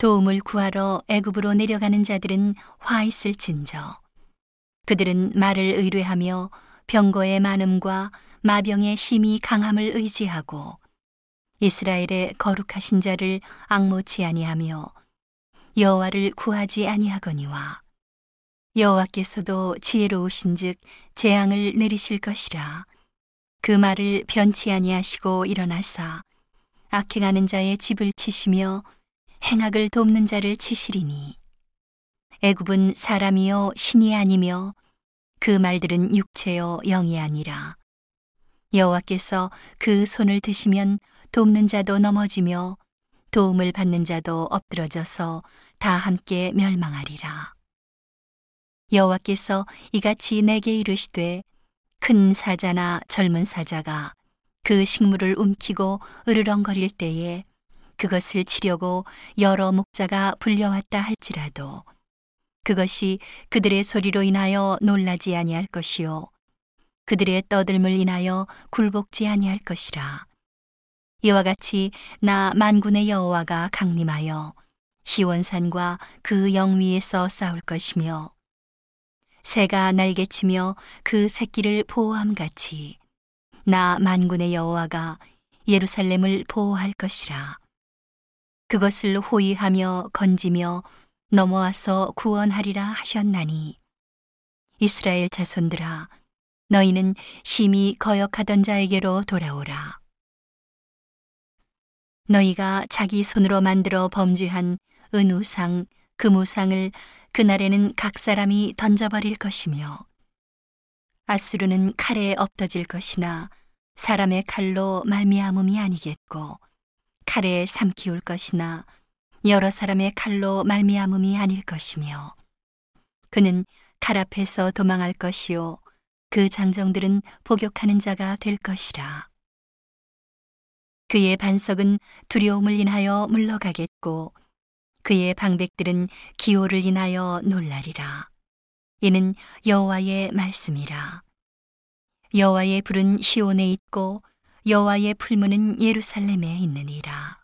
도움을 구하러 애굽으로 내려가는 자들은 화 있을 진저. 그들은 말을 의뢰하며 병거의 많음과 마병의 심히 강함을 의지하고 이스라엘의 거룩하신 자를 악모치 아니하며 여호와를 구하지 아니하거니와 여호와께서도 지혜로우신즉 재앙을 내리실 것이라. 그 말을 변치 아니하시고 일어나사 악행하는 자의 집을 치시며 행악을 돕는 자를 치시리니. 애굽은 사람이요 신이 아니며 그 말들은 육체요 영이 아니라. 여호와께서 그 손을 드시면 돕는 자도 넘어지며 도움을 받는 자도 엎드러져서 다 함께 멸망하리라. 여호와께서 이같이 내게 이르시되 큰 사자나 젊은 사자가 그 식물을 움키고 으르렁거릴 때에 그것을 치려고 여러 목자가 불려왔다 할지라도 그것이 그들의 소리로 인하여 놀라지 아니할 것이요 그들의 떠들물 인하여 굴복지 아니할 것이라. 이와 같이 나 만군의 여호와가 강림하여 시원산과 그 영 위에서 싸울 것이며 새가 날개치며 그 새끼를 보호함 같이 나 만군의 여호와가 예루살렘을 보호할 것이라 그것을 호위하며 건지며 넘어와서 구원하리라 하셨나니. 이스라엘 자손들아 너희는 심히 거역하던 자에게로 돌아오라. 너희가 자기 손으로 만들어 범죄한 은우상 금우상을 그날에는 각 사람이 던져버릴 것이며 아수르는 칼에 엎어질 것이나 사람의 칼로 말미암음이 아니겠고 칼에 삼키울 것이나 여러 사람의 칼로 말미암음이 아닐 것이며 그는 칼 앞에서 도망할 것이요 그 장정들은 복역하는 자가 될 것이라. 그의 반석은 두려움을 인하여 물러가겠고 그의 방백들은 기호를 인하여 놀라리라. 이는 여호와의 말씀이라. 여호와의 불은 시온에 있고 여호와의 풀무는 예루살렘에 있느니라